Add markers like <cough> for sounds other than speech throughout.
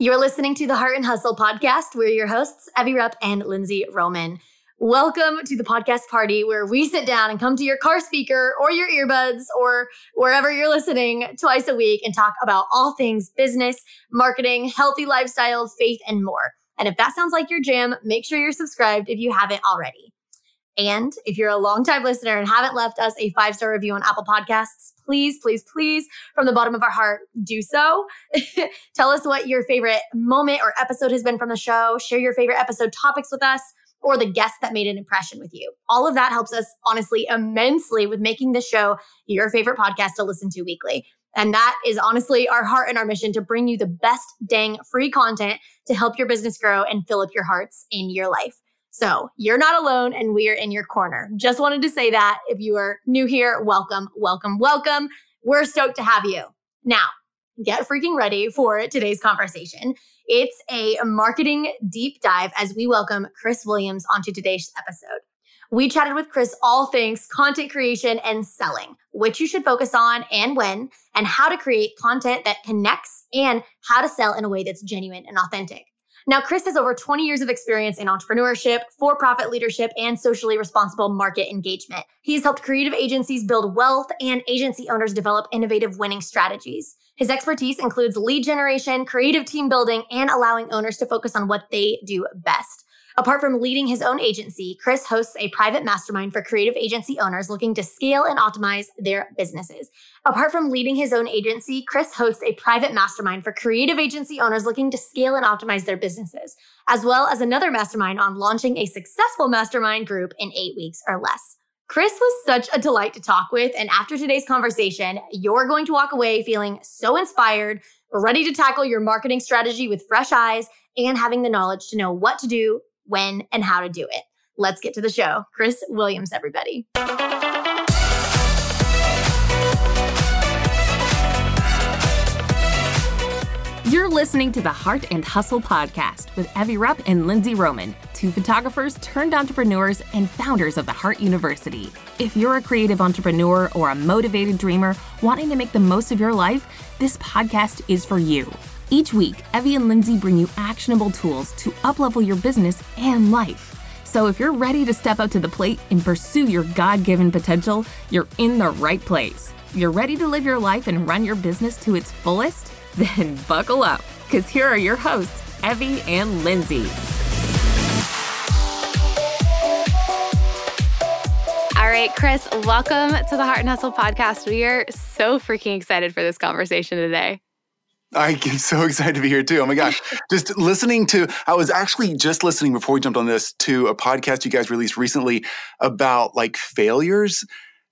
You're listening to the Heart and Hustle podcast. We're your hosts, Evie Rupp and Lindsay Roman. Welcome to the podcast party where we sit down and come to your car speaker or your earbuds or wherever you're listening twice a week and talk about all things business, marketing, healthy lifestyle, faith, and more. And if that sounds like your jam, make sure you're subscribed if you haven't already. And if you're a longtime listener and haven't left us a five star review on Apple Podcasts, please, please, please, from the bottom of our heart, do so. <laughs> Tell us what your favorite moment or episode has been from the show. Share your favorite episode topics with us or the guests that made an impression with you. All of that helps us honestly immensely with making this show your favorite podcast to listen to weekly. And that is honestly our heart and our mission to bring you the best dang free content to help your business grow and fill up your hearts in your life. So you're not alone and we are in your corner. Just wanted to say that. If you are new here, welcome, welcome, welcome. We're stoked to have you. Now, get freaking ready for today's conversation. It's a marketing deep dive as we welcome Chris Williams onto today's episode. We chatted with Chris all things content creation and selling, which you should focus on and when, and how to create content that connects and how to sell in a way that's genuine and authentic. Now, Chris has over 20 years of experience in entrepreneurship, for profit leadership, and socially responsible market engagement. He's helped creative agencies build wealth and agency owners develop innovative winning strategies. His expertise includes lead generation, creative team building, and allowing owners to focus on what they do best. Apart from leading his own agency, Chris hosts a private mastermind for creative agency owners looking to scale and optimize their businesses. Apart from leading his own agency, Chris hosts a private mastermind for creative agency owners looking to scale and optimize their businesses, as well as another mastermind on launching a successful mastermind group in eight weeks or less. Chris was such a delight to talk with. And after today's conversation, you're going to walk away feeling so inspired, ready to tackle your marketing strategy with fresh eyes, and having the knowledge to know what to do when, and how to do it. Let's get to the show. Chris Williams, everybody. You're listening to the Heart and Hustle podcast with Evie Rupp and Lindsay Roman, two photographers turned entrepreneurs and founders of the Heart University. If you're a creative entrepreneur or a motivated dreamer wanting to make the most of your life, this podcast is for you. Each week, Evie and Lindsay bring you actionable tools to uplevel your business and life. So if you're ready to step up to the plate and pursue your God given potential, you're in the right place. You're ready to live your life and run your business to its fullest? <laughs> Then buckle up, because here are your hosts, Evie and Lindsay. All right, Chris, welcome to the Heart and Hustle podcast. We are so freaking excited for this conversation today. I am so <laughs> excited to be here too. Oh my gosh. just listening to, I was actually just listening before we jumped on this to a podcast you guys released recently about like failures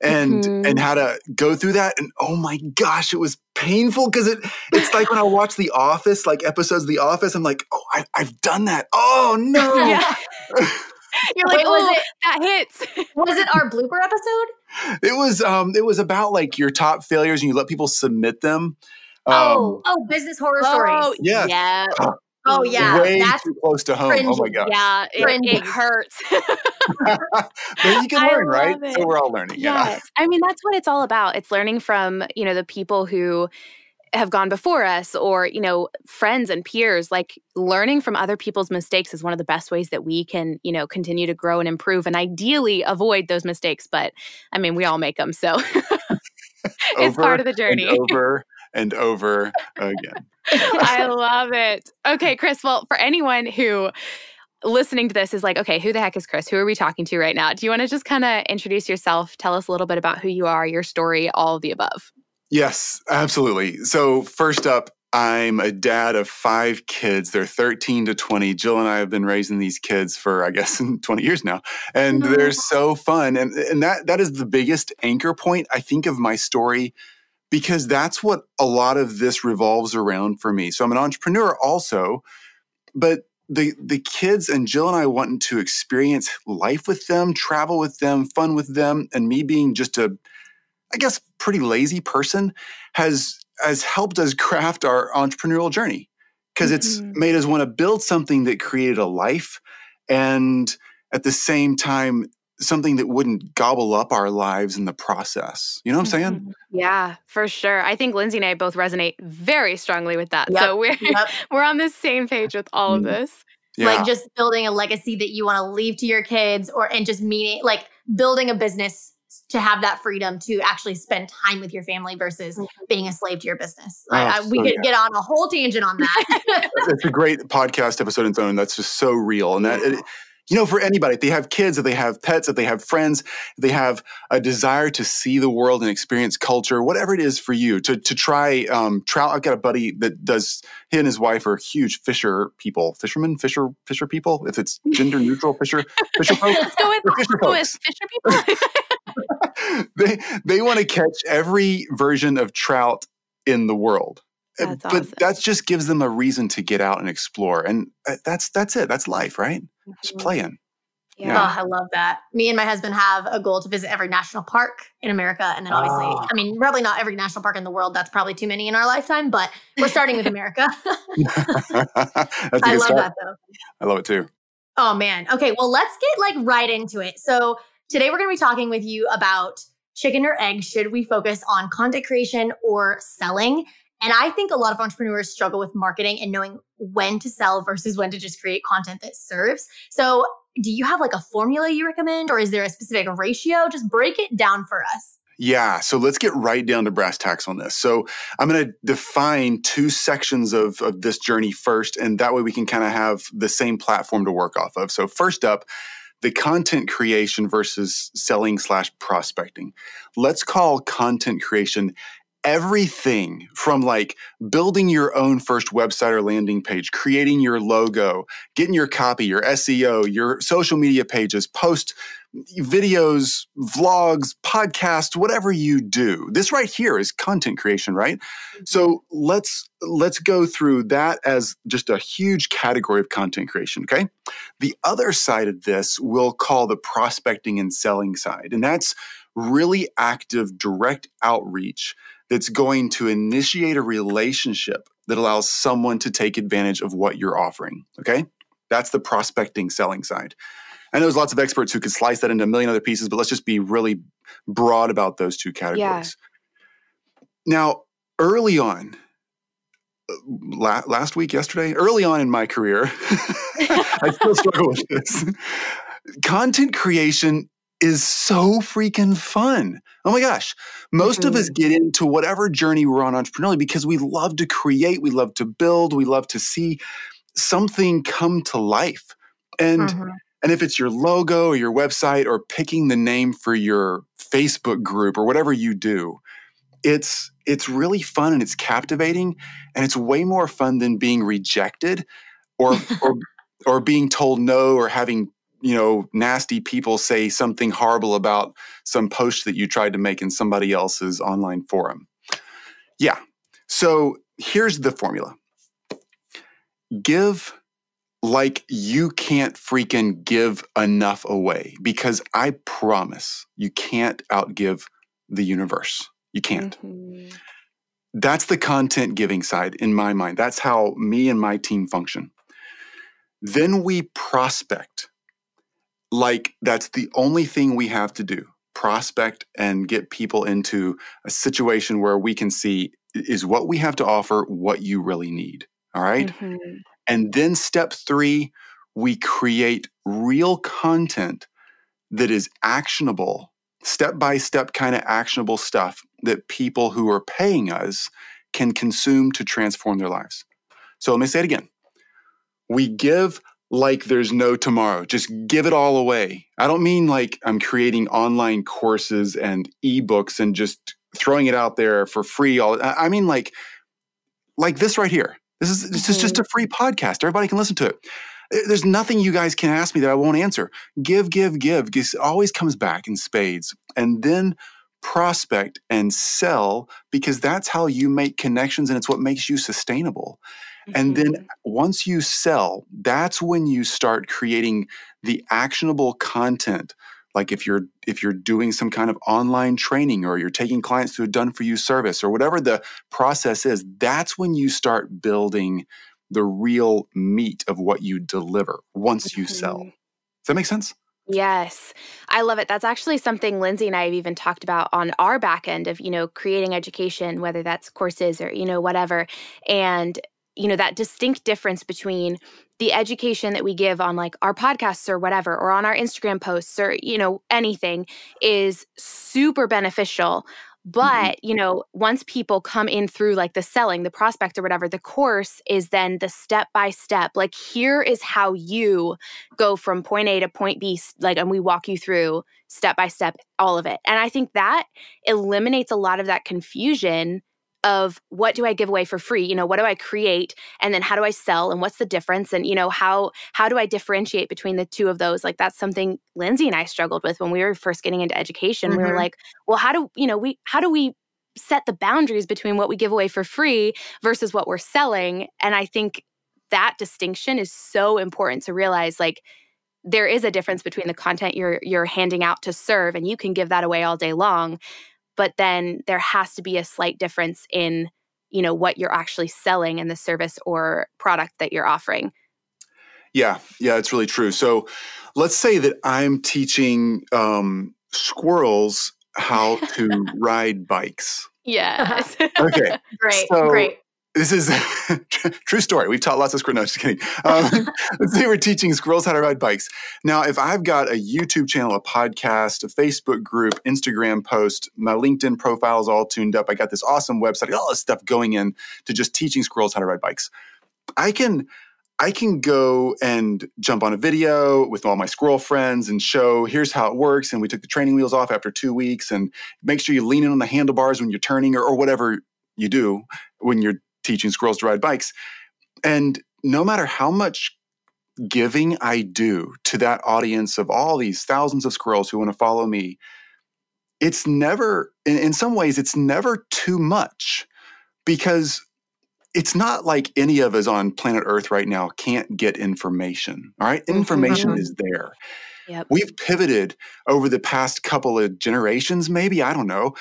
and mm-hmm. and how to go through that and oh my gosh it was painful because it it's like when i watch the office like episodes of the office i'm like oh I, have done that oh no <laughs> yeah. <laughs> you're like Wait, oh it, that hits was it our blooper episode it was um it was about like your top failures and you let people submit them oh, um, oh, business horror oh, stories. Yeah. Yeah. Oh yeah, way that's too close to home. Cringy. Oh my god. Yeah, it, it hurts. <laughs> <laughs> but you can learn, right? It. So we're all learning. Yes, yeah. I mean that's what it's all about. It's learning from you know the people who have gone before us, or you know friends and peers. Like learning from other people's mistakes is one of the best ways that we can you know continue to grow and improve, and ideally avoid those mistakes. But I mean, we all make them, so <laughs> it's part of the journey. over and over again. I love it. Okay, Chris. Well, for anyone who listening to this is like, okay, who the heck is Chris? Who are we talking to right now? Do you want to just kind of introduce yourself? Tell us a little bit about who you are, your story, all of the above. Yes, absolutely. So, first up, I'm a dad of five kids. They're 13 to 20. Jill and I have been raising these kids for, I guess, <laughs> 20 years now. And mm-hmm. they're so fun. And, and that, that is the biggest anchor point, I think, of my story because that's what a lot of this revolves around for me. So I'm an entrepreneur also, but the the kids and Jill and I wanting to experience life with them, travel with them, fun with them, and me being just a I guess pretty lazy person has has helped us <laughs> craft our entrepreneurial journey because mm-hmm. it's made us want to build something that created a life and at the same time something that wouldn't gobble up our lives in the process. You know what I'm saying? Mm-hmm. Yeah, for sure. I think Lindsay and I both resonate very strongly with that. Yep, So we're yep. <laughs> we're on the same page with all of Mm. this. Yeah. like just building a legacy that you want to leave to your kids or and just meaning like building a business to have that freedom to actually spend time with your family versus being a slave to your business. I- Oh, I- we so could yeah. get on a whole tangent on that. it's a great podcast episode in its own. That's just so real. And that, it, you know, for anybody, if they have kids, if they have pets, if they have friends, if they have a desire to see the world and experience culture, whatever it is for you, to to try um, trout. I've got a buddy that does. He and his wife are huge fisher people, fishermen, fisher fisher people. If it's gender neutral, fisher fisher <laughs> folks. Let's go with, fisher go with folks. fisher people. <laughs> <laughs> they they want to catch every version of trout in the world. That's but awesome. that just gives them a reason to get out and explore, and uh, that's that's it. That's life, right? Just playing. Yeah. Oh, I love that. Me and my husband have a goal to visit every national park in America. And then obviously, Ah. I mean, probably not every national park in the world. That's probably too many in our lifetime, but we're starting with America. <laughs> <laughs> that's a I good love start. that though. I love it too. Oh man. Okay, well let's get like right into it. So today we're going to be talking with you about chicken or egg. Should we focus on content creation or selling? And I think a lot of entrepreneurs struggle with marketing and knowing when to sell versus when to just create content that serves. So do you have like a formula you recommend or is there a specific ratio? Just break it down for us. Yeah, so let's get right down to brass tacks on this. So I'm going to define two sections of, of this journey first, and that way we can kind of have the same platform to work off of. So first up, the content creation versus selling slash prospecting. Let's call content creation everything from like building your own first website or landing page, creating your logo, getting your copy, your SEO, your social media pages, post videos, vlogs, podcasts, whatever you do. This right here is content creation, right? So mm-hmm. let's let's go through that as just a huge category of content creation, okay? The other side of this we'll call the prospecting and selling side, and that's really active direct outreach that's going to initiate a relationship that allows someone to take advantage of what you're offering, okay? That's the prospecting selling side. I know there's lots of experts who could slice that into a million other pieces, but let's just be really broad about those two categories. Now, early on, uh, la- last week, yesterday, early on in my career, <laughs> I still struggle with this. Content creation is so freaking fun. Oh my gosh. Most of us get into whatever journey we're on entrepreneurially because we love to create, we love to build, we love to see something come to life. And Mhm. and if it's your logo or your website or picking the name for your Facebook group or whatever you do, it's it's really fun and it's captivating and it's way more fun than being rejected or <laughs> or or being told no or having you know nasty people say something horrible about some post that you tried to make in somebody else's online forum. Yeah. So here's the formula. Give like you can't freaking give enough away because I promise you can't outgive the universe. You can't. Mhm. That's the content giving side in my mind. That's how me and my team function. Then we prospect. Like that's the only thing we have to do prospect and get people into a situation where we can see is what we have to offer what you really need. All right? Mhm. And then step three, we create real content that is actionable, step by step kind of actionable stuff that people who are paying us can consume to transform their lives. So let me say it again. We give like there's no tomorrow. Just give it all away. I don't mean like I'm creating online courses and ebooks and just throwing it out there for free. All I mean like like this right here. This is this is just a free podcast. Everybody can listen to it. Eh, There's nothing you guys can ask me that I won't answer. Give, give, give. It always comes back in spades. And then prospect and sell because that's how you make connections and it's what makes you sustainable. And then Mhm. once you sell, that's when you start creating the actionable content. Like if you're if you're doing some kind of online training or you're taking clients through a done for you service or whatever the process is, that's when you start building the real meat of what you deliver once you sell. Mhm. Does that make sense? Yes, I love it. That's actually something Lindsay and I have even talked about on our back end of, you know, creating education, whether that's courses or, you know, whatever. And, you know, that distinct difference between the education that we give on like our podcasts or whatever, or on our Instagram posts or, you know, anything is super beneficial. Mm-hmm. But, you know, once people come in through like the selling, the prospect or whatever, the course is then the step by step. Like, here is how you go from point A to point B, like, and we walk you through step by step all of it. And I think that eliminates a lot of that confusion of what do I give away for free? You know, what do I create and then how do I sell and what's the difference and you know how how do I differentiate between the two of those? Like that's something Lindsay and I struggled with when we were first getting into education. Mm-hmm. We were mm-hmm. like, well, how do, you know, we how do we set the boundaries between what we give away for free versus what we're selling? And I think that distinction is so important to realize like there is a difference between the content you're you're handing out to serve and you can give that away all day long but then there has to be a slight difference in you know what you're actually selling and the service or product that you're offering. Yeah yeah it's really true. So let's say that i'm teaching um, squirrels how <laughs> to ride bikes. Yes. Okay <laughs> great so, great this is <laughs> true story. We've taught lots of squirrels. No, just kidding. Um, <laughs> <laughs> let's say we're teaching squirrels how to ride bikes. Now, if I've got a YouTube channel, a podcast, a Facebook group, Instagram post, my LinkedIn profile is all tuned up. I got this awesome website, all this stuff going in to just teaching squirrels how to ride bikes. I can I can go and jump on a video with all my squirrel friends and show here's how it works. And we took the training wheels off after two weeks and make sure you lean in on the handlebars when you're turning or, or whatever you do when you're teaching squirrels to ride bikes. And no matter how much giving I do to that audience of all these thousands of squirrels who want to follow me, it's never, in, some ways, it's never too much because it's not like any of us on planet Earth right now can't get information. All right? Mm-hmm. Information mm-hmm. is there. Yep. We've pivoted over the past couple of generations, maybe, I don't know,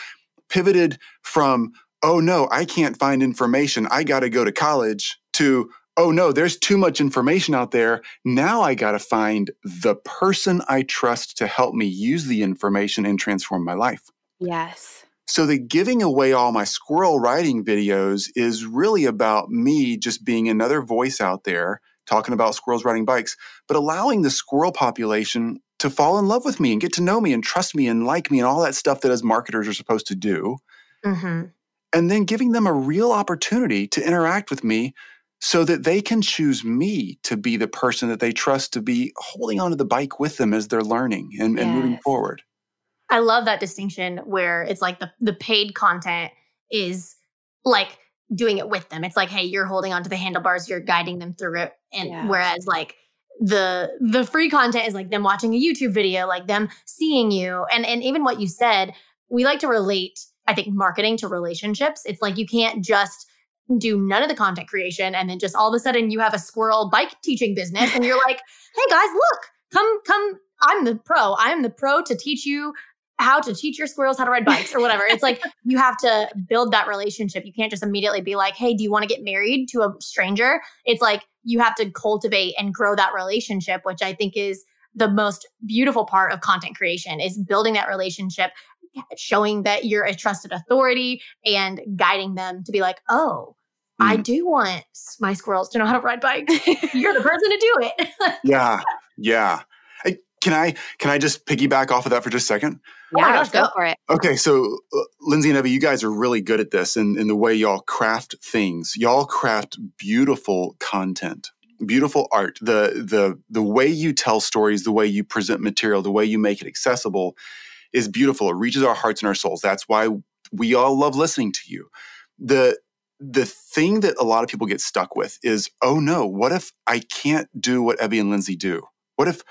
pivoted from oh no, I can't find information. I got to go to college to, oh no, there's too much information out there. Now I got to find the person I trust to help me use the information and transform my life. Yes. So the giving away all my squirrel riding videos is really about me just being another voice out there talking about squirrels riding bikes, but allowing the squirrel population to fall in love with me and get to know me and trust me and like me and all that stuff that as marketers are supposed to do. Mm-hmm and then giving them a real opportunity to interact with me so that they can choose me to be the person that they trust to be holding onto the bike with them as they're learning and, yes. and moving forward. I love that distinction where it's like the, the paid content is like doing it with them. It's like, hey, you're holding onto the handlebars, you're guiding them through it. And yeah. whereas like the the free content is like them watching a YouTube video, like them seeing you. And and even what you said, we like to relate I think marketing to relationships. It's like you can't just do none of the content creation and then just all of a sudden you have a squirrel bike teaching business and you're like, <laughs> "Hey guys, look. Come come I'm the pro. I'm the pro to teach you how to teach your squirrels how to ride bikes or whatever. It's like <laughs> you have to build that relationship. You can't just immediately be like, "Hey, do you want to get married to a stranger?" It's like you have to cultivate and grow that relationship, which I think is the most beautiful part of content creation is building that relationship showing that you're a trusted authority and guiding them to be like, oh, mm. I do want my squirrels to know how to ride bikes. you're the person to do it. <laughs> yeah. Yeah. Hey, can I can I just piggyback off of that for just a second? Yeah, oh gosh, go for it. Okay, so uh, Lindsay and Evie, you guys are really good at this in, in the way y'all craft things. Y'all craft beautiful content beautiful art the the the way you tell stories the way you present material the way you make it accessible is beautiful. It reaches our hearts and our souls. That's why we all love listening to you. The the thing that a lot of people get stuck with is, oh no, what if I can't do what Evie and Lindsay do? What if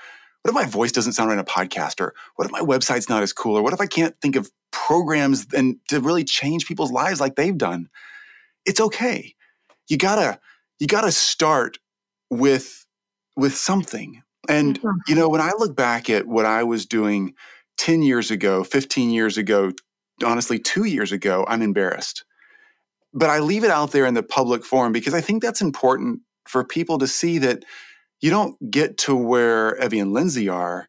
what if my voice doesn't sound right in a podcast? Or what if my website's not as cool? Or what if I can't think of programs and to really change people's lives like they've done? It's okay. You gotta you gotta start with with something. And mm-hmm. you know, when I look back at what I was doing 10 years ago, 15 years ago, honestly, two years ago, I'm embarrassed. But I leave it out there in the public forum because I think that's important for people to see that you don't get to where Evie and Lindsay are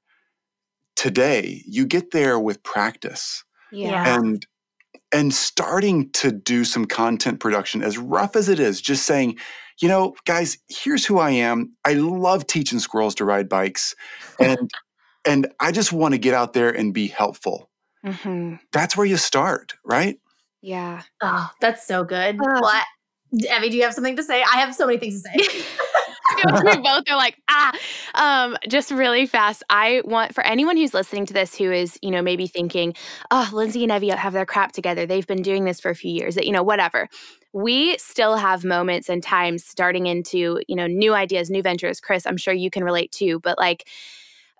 today, you get there with practice. Yeah. And and starting to do some content production as rough as it is, just saying, you know, guys, here's who I am. I love teaching squirrels to ride bikes. And and I just want to get out there and be helpful. hmm That's where you start, right? Yeah. Oh, that's so good. Ugh. What? Evie, do you have something to say? I have so many things to say. <laughs> we both are like ah um just really fast i want for anyone who's listening to this who is you know maybe thinking oh lindsay and evie have their crap together they've been doing this for a few years that you know whatever we still have moments and times starting into you know new ideas new ventures chris i'm sure you can relate too but like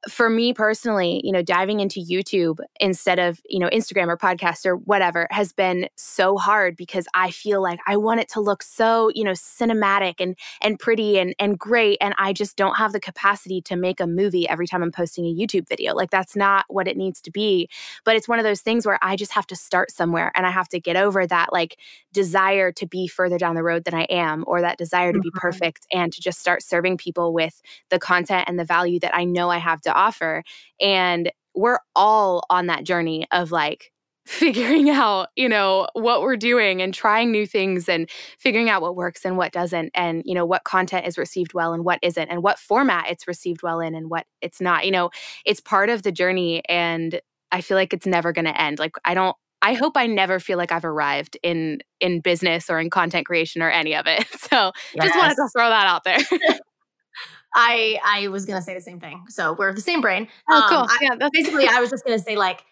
for me personally, you know, diving into YouTube instead of, you know, Instagram or podcast or whatever has been so hard because I feel like I want it to look so, you know, cinematic and and pretty and and great and I just don't have the capacity to make a movie every time I'm posting a YouTube video. Like that's not what it needs to be. But it's one of those things where I just have to start somewhere and I have to get over that like desire to be further down the road than I am or that desire to be Mhm. perfect and to just start serving people with the content and the value that I know I have to offer. And we're all on that journey of like <laughs> figuring out, you know, what we're doing and trying new things and figuring out what works and what doesn't and, you know, what content is received well and what isn't and what format it's received well in and what it's not. You know, it's part of the journey and I feel like it's never going to end. Like I don't I hope I never feel like I've arrived in in business or in content creation or any of it. <laughs> So, just wanted to throw that out there. <laughs> I I was gonna say the same thing. So we're the same brain. Oh, Um, cool. I- yeah, basically, I was just gonna say like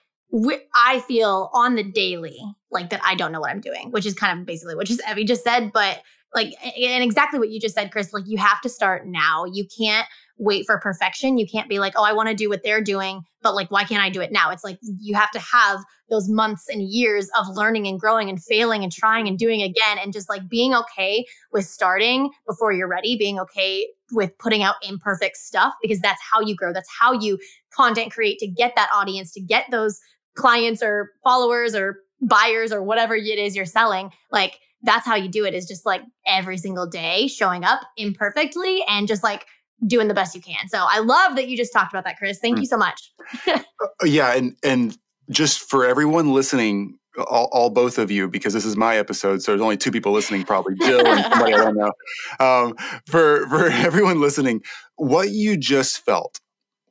I feel on the daily like that I don't know what I'm doing, which is kind of basically what just Evie just said. But like, and exactly what you just said, Chris. Like, you have to start now. You can't wait for perfection. You can't be like, oh, I want to do what they're doing, but like, why can't I do it now? It's like you have to have those months and years of learning and growing and failing and trying and doing again, and just like being okay with starting before you're ready, being okay with putting out imperfect stuff because that's how you grow. That's how you content create to get that audience, to get those clients or followers or buyers or whatever it is you're selling. Like that's how you do it is just like every single day showing up imperfectly and just like doing the best you can. So I love that you just talked about that, Chris. Thank you so much. <laughs> Uh, Yeah, and and just for everyone listening, all, all both of you, because this is my episode, so there's only two people listening, probably Jill and somebody I don't know. <laughs> Um, for for <laughs> everyone listening, what you just felt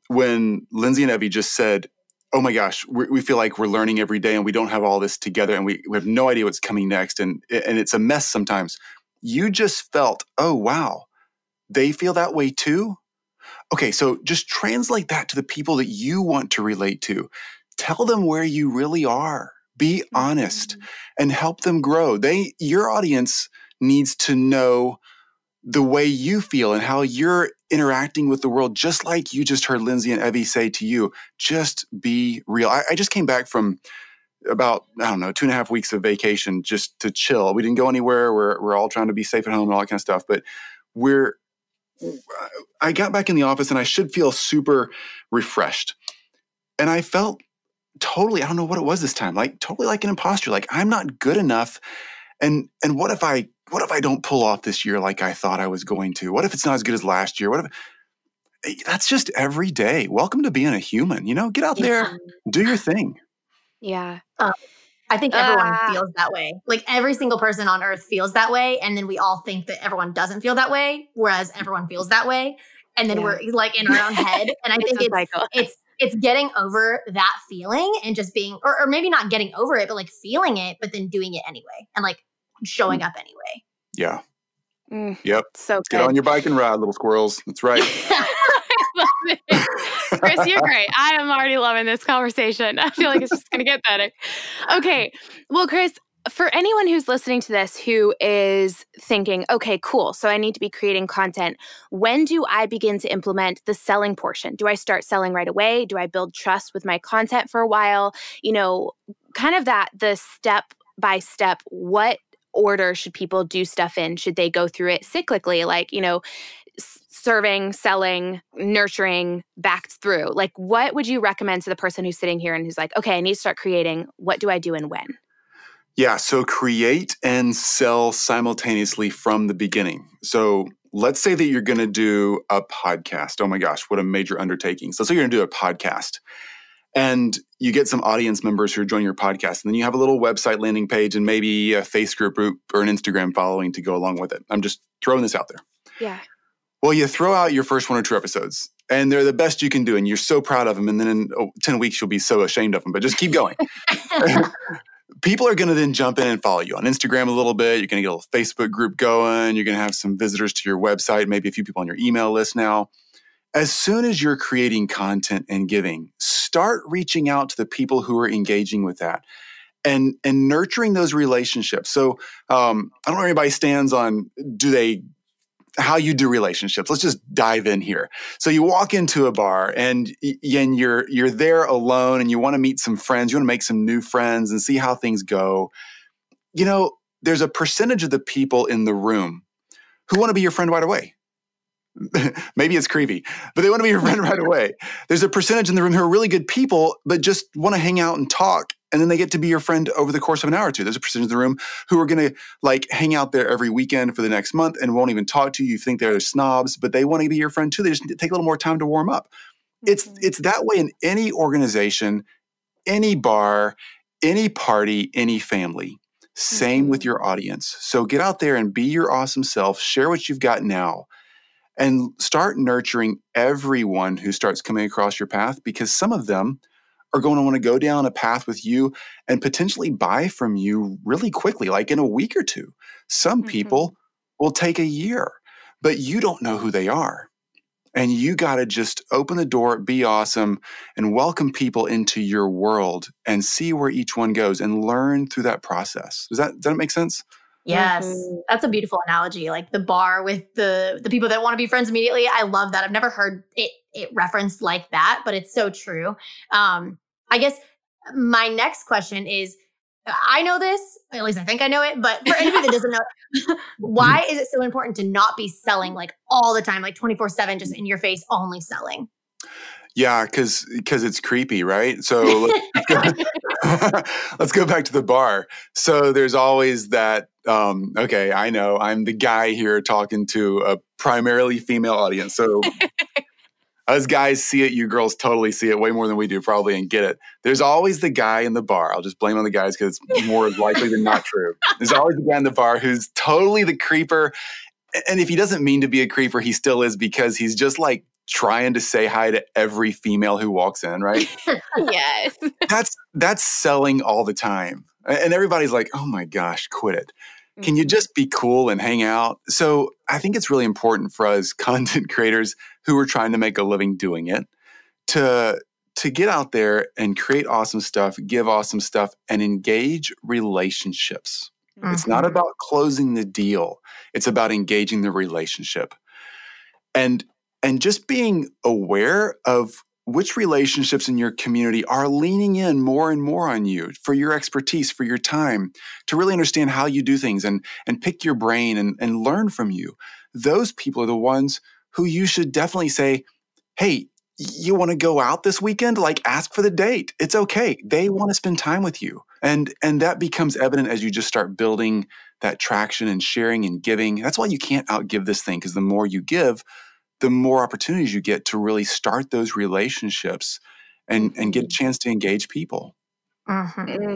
when Lindsay and Evie just said, "Oh my gosh, we, we feel like we're learning every day, and we don't have all this together, and we, we have no idea what's coming next, and and it's a mess sometimes." You just felt, "Oh wow, they feel that way too." Okay, so just translate that to the people that you want to relate to. Tell them where you really are. Be honest and help them grow. They your audience needs to know the way you feel and how you're interacting with the world, just like you just heard Lindsay and Evie say to you. Just be real. I, I just came back from about, I don't know, two and a half weeks of vacation just to chill. We didn't go anywhere. We're, we're all trying to be safe at home and all that kind of stuff. But we're, I got back in the office and I should feel super refreshed. And I felt totally, I don't know what it was this time, like totally like an imposter. Like I'm not good enough. And and what if I what if I don't pull off this year like I thought I was going to? What if it's not as good as last year? What if Eh, that's just every day. Welcome to being a human. You know, get out there, do your thing. yeah. I think everyone Ah. feels that way. Like every single person on earth feels that way. And then we all think that everyone doesn't feel that way, whereas everyone feels that way. And then Yeah. we're like in our own head. And I think it's it's it's getting over that feeling and just being or, or maybe not getting over it, but like feeling it, but then doing it anyway and like showing up anyway. Yeah. Mm, Yep. so Get on your bike and ride, little squirrels. That's right. <laughs> Chris, you're great. I am already loving this conversation. I feel like it's just going to get better. Okay. Well, Chris, for anyone who's listening to this who is thinking, okay, cool, so I need to be creating content, when do I begin to implement the selling portion? Do I start selling right away? Do I build trust with my content for a while? You know, kind of that, the step by step, what order should people do stuff in? Should they go through it cyclically, like, you know, serving, selling, nurturing, backed through? Like, what would you recommend to the person who's sitting here and who's like, okay, I need to start creating? What do I do and when? Yeah, so create and sell simultaneously from the beginning. So let's say that you're going to do a podcast. Oh my gosh, what a major undertaking. So, let's say you're going to do a podcast. and you get some audience members who are joining your podcast. And then you have a little website landing page and maybe a Facebook group or an Instagram following to go along with it. I'm just throwing this out there. Yeah. Well, you throw out your first one or two episodes, and they're the best you can do, and you're so proud of them. And then in oh, 10 weeks, you'll be so ashamed of them, but just keep going. <laughs> <laughs> People are going to then jump in and follow you on Instagram a little bit. You're going to get a little Facebook group going. You're going to have some visitors to your website, maybe a few people on your email list now as soon as you're creating content and giving, start reaching out to the people who are engaging with that and and nurturing those relationships. So um, I don't know where anybody stands on do they how you do relationships. Let's just dive in here. So you walk into a bar and and you're you're there alone and you want to meet some friends, you want to make some new friends and see how things go. You know, there's a percentage of the people in the room who want to be your friend right away. <laughs> maybe it's creepy, but they want to be your friend right away. There's a percentage in the room who are really good people, but just want to hang out and talk. And then they get to be your friend over the course of an hour or two. There's a percentage in the room who are going to like hang out there every weekend for the next month and won't even talk to you. You think they're snobs, but they want to be your friend too. They just take a little more time to warm up. It's mm-hmm. it's that way in any organization, any bar, any party, any family. Same mm-hmm. with your audience. So get out there and be your awesome self. Share what you've got now and start nurturing everyone who starts coming across your path because some of them are going to want to go down a path with you and potentially buy from you really quickly, like in a week or two. Some mm-hmm. people will take a year, but you don't know who they are. And you got to just open the door, be awesome, and welcome people into your world and see where each one goes and learn through that process. Does that, does that make sense? Yes, mm-hmm. that's a beautiful analogy. Like the bar with the the people that want to be friends immediately. I love that. I've never heard it it referenced like that, but it's so true. Um, I guess my next question is I know this, at least I think I know it, but for anybody that doesn't know, <laughs> why is it so important to not be selling like all the time, like 24 7, just in your face, only selling? Yeah, because because it's creepy, right? So let's go, <laughs> <laughs> let's go back to the bar. So there's always that. Um, okay, I know I'm the guy here talking to a primarily female audience. So us guys see it, you girls totally see it way more than we do, probably, and get it. There's always the guy in the bar. I'll just blame on the guys because it's more likely than not true. There's always the guy in the bar who's totally the creeper. And if he doesn't mean to be a creeper, he still is because he's just like trying to say hi to every female who walks in, right? <laughs> yes. That's that's selling all the time. And everybody's like, "Oh my gosh, quit it." Can you mm-hmm. just be cool and hang out? So, I think it's really important for us <laughs> content creators who are trying to make a living doing it to to get out there and create awesome stuff, give awesome stuff and engage relationships. Mm-hmm. It's not mm-hmm. about closing the deal. It's about engaging the relationship. And and just being aware of which relationships in your community are leaning in more and more on you for your expertise, for your time, to really understand how you do things and, and pick your brain and, and learn from you. Those people are the ones who you should definitely say, hey, you want to go out this weekend? Like ask for the date. It's okay. They want to spend time with you. And and that becomes evident as you just start building that traction and sharing and giving. That's why you can't outgive this thing because the more you give, the more opportunities you get to really start those relationships and and get a mm-hmm. chance to engage people. Mm-hmm.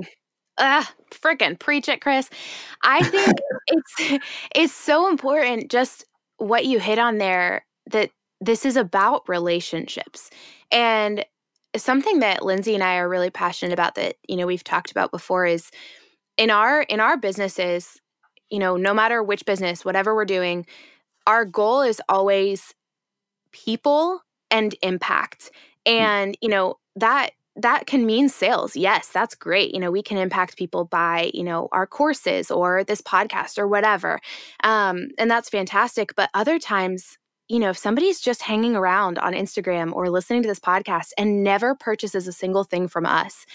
Ah, freaking preach it, Chris. I think <laughs> it's it's so important just what you hit on there that this is about relationships. And something that Lindsay and I are really passionate about that, you know, we've talked about before is in our in our businesses, you know, no matter which business, whatever we're doing, our goal is always people and impact. Mm. And, you know, that that can mean sales. Yes, that's great. You know, we can impact people by, you know, our courses or this podcast or whatever. Um, and that's fantastic. But other times, you know, if somebody's just hanging around on Instagram or listening to this podcast and never purchases a single thing from us,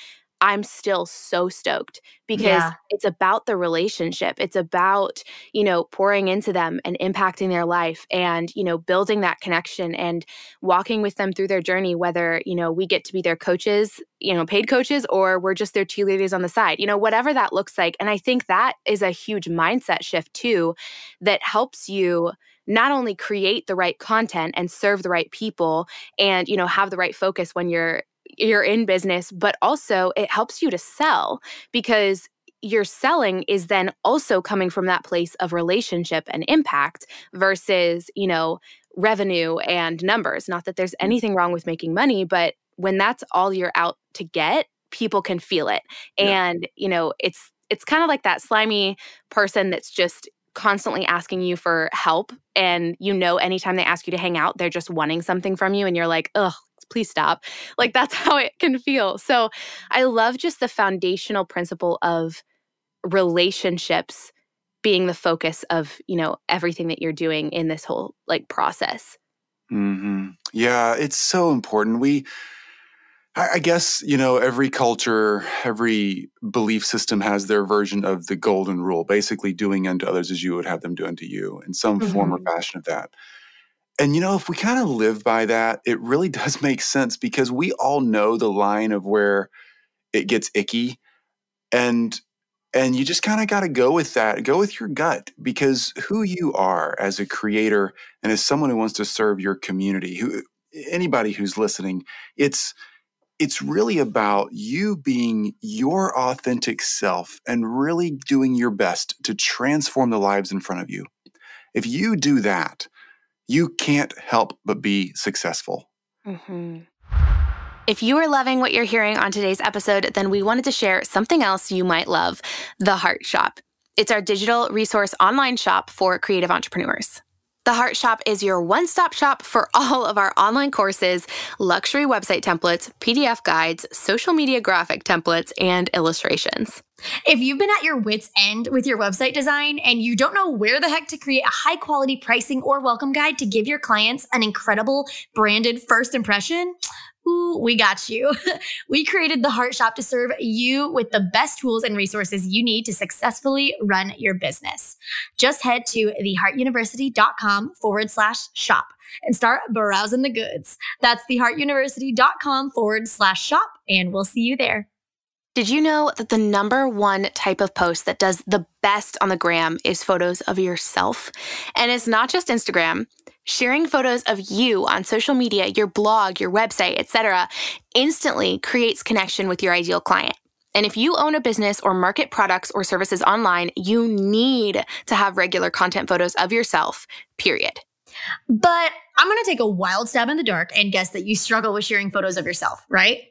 I'm still so stoked because yeah. it's about the relationship. It's about, you know, pouring into them and impacting their life and, you know, building that connection and walking with them through their journey, whether, you know, we get to be their coaches, you know, paid coaches, or we're just their cheerleaders on the side, you know, whatever that looks like. And I think that is a huge mindset shift too that helps you not only create the right content and serve the right people and you know have the right focus when you're you're in business, but also it helps you to sell because your selling is then also coming from that place of relationship and impact versus, you know, revenue and numbers. Not that there's mm. anything wrong with making money, but when that's all you're out to get, people can feel it. Yeah. And, you know, it's it's kind of like that slimy person that's just constantly asking you for help and you know anytime they ask you to hang out they're just wanting something from you and you're like ugh please stop like that's <laughs> how it can feel so i love just the foundational principle of relationships being the focus of you know everything that you're doing in this whole like process mm-hmm. yeah it's so important we I guess, you know, every culture, every belief system has their version of the golden rule, basically doing unto others as you would have them do unto you in some mm-hmm. form or mm-hmm. fashion of that. And, you know, if we kind of live by that, it really <laughs> does make sense because we all know the line of where it gets icky. And and you just kind of got to go with that go with your gut because who you are as a creator and as someone who wants to serve your community who anybody who's listening it's it's really about you being your authentic self and really doing your best to transform the lives in front of you. If you do that, you can't help but be successful. Mm-hmm. If you are loving what you're hearing on today's episode, then we wanted to share something else you might love the Heart Shop. It's our digital resource online shop for creative entrepreneurs. The Heart Shop is your one stop shop for all of our online courses, luxury website templates, PDF guides, social media graphic templates, and illustrations. If you've been at your wits' end with your website design and you don't know where the heck to create a high quality pricing or welcome guide to give your clients an incredible branded first impression, Ooh, we got you. <laughs> we created the Heart Shop to serve you with the best tools and resources you need to successfully run your business. Just head to theheartuniversity.com forward slash shop and start browsing the goods. That's theheartuniversity.com forward slash shop, and we'll see you there. Did you know that the number one type of post that does the best on the gram is photos of yourself? And it's not just Instagram. Sharing photos of you on social media, your blog, your website, etc., instantly creates connection with your ideal client. And if you own a business or market products or services online, you need to have regular content photos of yourself, period. But I'm going to take a wild stab in the dark and guess that you struggle with sharing photos of yourself, right?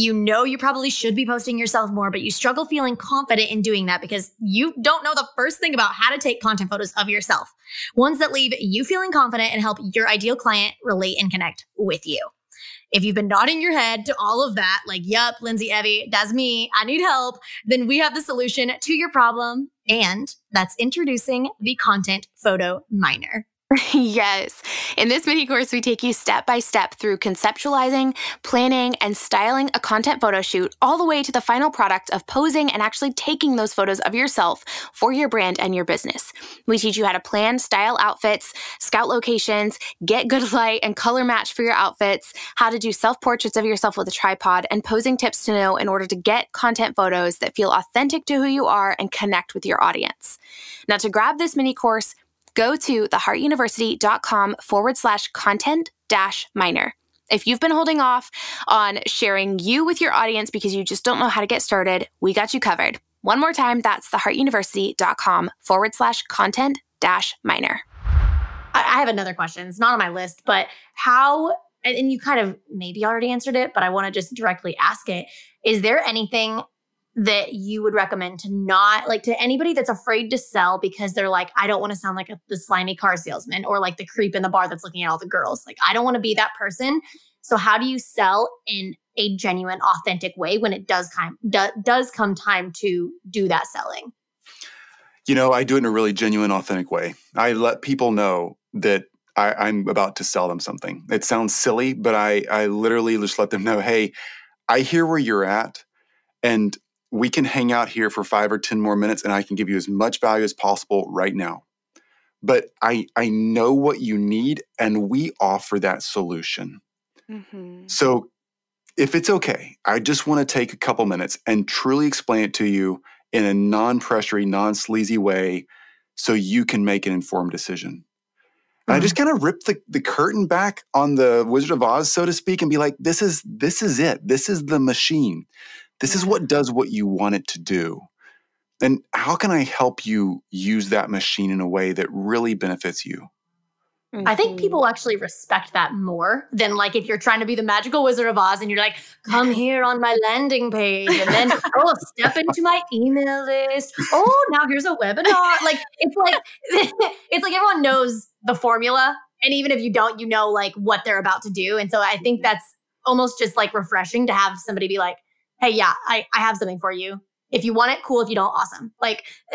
You know you probably should be posting yourself more, but you struggle feeling confident in doing that because you don't know the first thing about how to take content photos of yourself. Ones that leave you feeling confident and help your ideal client relate and connect with you. If you've been nodding your head to all of that, like, yup, Lindsay Evie, that's me, I need help, then we have the solution to your problem. And that's introducing the Content Photo Minor. Yes. In this mini course, we take you step by step through conceptualizing, planning, and styling a content photo shoot, all the way to the final product of posing and actually taking those photos of yourself for your brand and your business. We teach you how to plan, style outfits, scout locations, get good <laughs> light and color match for your outfits, how to do self portraits of yourself with a tripod, and posing tips to know in order to get content photos that feel authentic to who you are and connect with your audience. Now, to grab this mini course, go to theheartuniversity.com forward slash content dash minor. If you've been holding off on sharing you with your audience because you just don't know how to get started, we got you covered. One more time, that's theheartuniversity.com forward slash content dash minor. I have another question. It's not on my list, but how, and you kind of maybe already answered it, but I want to just directly ask it. Is there anything that you would recommend to not like to anybody that's afraid to sell because they're like, I don't want to sound like a, the slimy car salesman or like the creep in the bar that's looking at all the girls. Like, I don't want to be that person. So, how do you sell in a genuine, authentic way when it does come do, does come time to do that selling? You know, I do it in a really genuine, authentic way. I let people know that I, am about to sell them something. It sounds silly, but I I literally just let them know, hey, I hear where you're at, and we can hang out here for five or 10 more minutes and I can give you as much value as possible right now. But I, I know what you need and we offer that solution. Mm-hmm. So if it's okay, I just want to take a couple minutes and truly explain it to you in a non pressury, non sleazy way so you can make an informed decision. And I just kind of rip the, the curtain back on the Wizard of Oz, so to speak, and be like, this is this is it. This is the machine. This is what does what you want it to do. And how can I help you use that machine in a way that really benefits you? I think mm-hmm. people actually respect that more than like if you're trying to be the magical Wizard of Oz and you're like, come here on my landing page and then <laughs> oh step into my email list. Oh, now here's a webinar. Like it's like <laughs> it's like everyone knows the formula. And even if you don't, you know like what they're about to do. And so I think mm-hmm. that's almost just like refreshing to have somebody be like, hey, yeah, I, I have something for you. If you want it, cool. If you don't, awesome. Like, <laughs>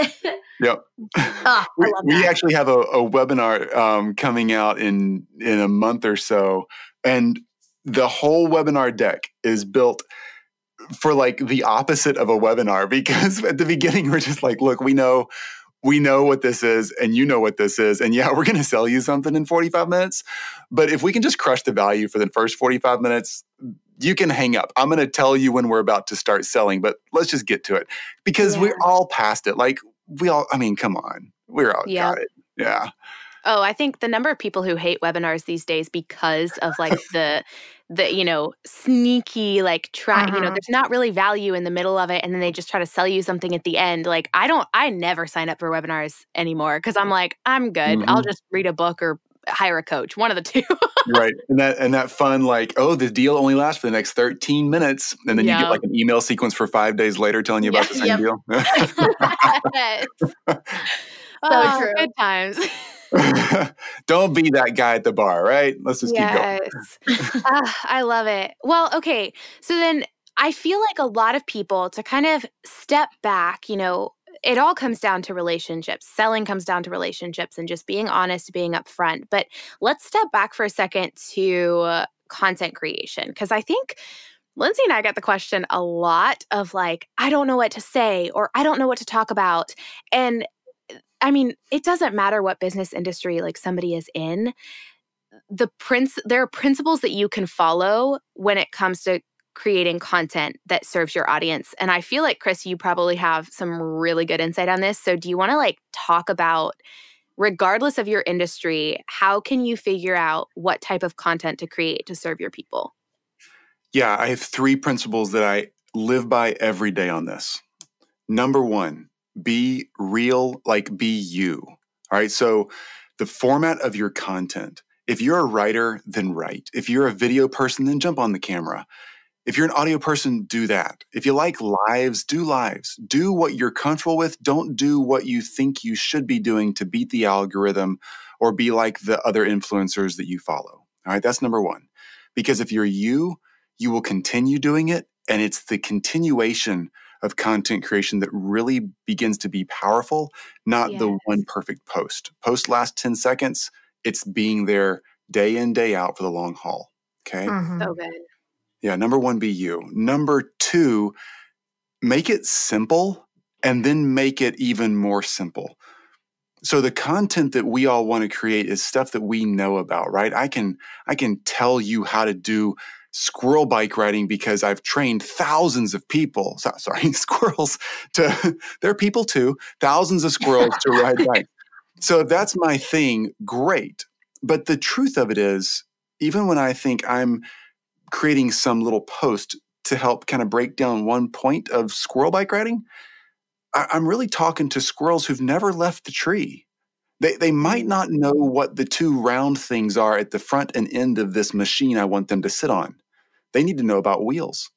yep. oh, we, we, actually have a, a webinar um, coming out in in a month or so, and the whole webinar deck is built for like the opposite of a webinar <laughs> because at the beginning we're just like, look, we know we know what this is and you know what this is and yeah we're going to sell you something in 45 minutes but if we can just crush the value for the first 45 minutes you can hang up. I'm going to tell you when we're about to start selling, but let's just get to it because yeah. we're all past it. Like we all, I mean, come on, we're all yeah. got it. Yeah. Oh, I think the number of people who hate webinars these days because of like <laughs> the the you know sneaky like try uh-huh. you know uh-huh. there's not really value in the middle of it and then they just try to sell you something at the end like i don't i never sign up for webinars anymore because i'm like i'm good mm-hmm. i'll just read a book or hire a coach, one of the two. <laughs> right. And that and that fun like, oh, the deal only lasts for the next 13 minutes. And then you get like an email sequence for five days later telling you about the same yep. deal. <laughs> <laughs> so oh, true. Good times. <laughs> Don't be that guy at the bar, right? Let's just yes. keep going. uh, I love it. Well, okay. So then I feel like a lot of people to kind of step back, you know, it all comes down to relationships. Selling comes down to relationships and just being honest, being upfront. But let's step back for a second to uh, content creation because I think Lindsay and I got the question a lot of like, I don't know what to say or I don't know what to talk about. And uh, I mean, it doesn't matter what business industry like somebody is in. The prince there are principles that you can follow when it comes to creating content that serves your audience. And I feel like, Chris, you probably have some really good insight on this. So, do you want to like talk about, regardless of your industry, how can you figure out what type of content to create to serve your people? Yeah, I have three principles that I live by every day on this. Number one, be real, like be you. All right. So, the format of your content. If you're a writer, then write. If you're a video person, then jump on the camera. If you're an audio person, do that. If you like lives, do lives. Do what you're comfortable with. Don't do what you think you should be doing to beat the algorithm or be like the other influencers that you follow. All right, that's number one. Because if you're you, you will continue doing it. And it's the continuation of content creation that really begins to be powerful, not yes. the one perfect post. Post last 10 seconds, it's being there day in, day out for the long haul. Okay. Mm-hmm. So good. Yeah, number one, be you. Number two, make it simple and then make it even more simple. So the content that we all want to create is stuff that we know about, right? I can I can tell you how to do squirrel bike riding because I've trained thousands of people. So, sorry, <laughs> squirrels to <laughs> they're people too. Thousands of squirrels to ride <laughs> bikes. So if that's my thing, great. But the truth of it is, even when I think I'm creating some little post to help kind of break down one point of squirrel bike riding, I, am really talking to squirrels who've never left the tree. They, they might not know what the two round things are at the front and end of this machine I want them to sit on. They need to know about wheels.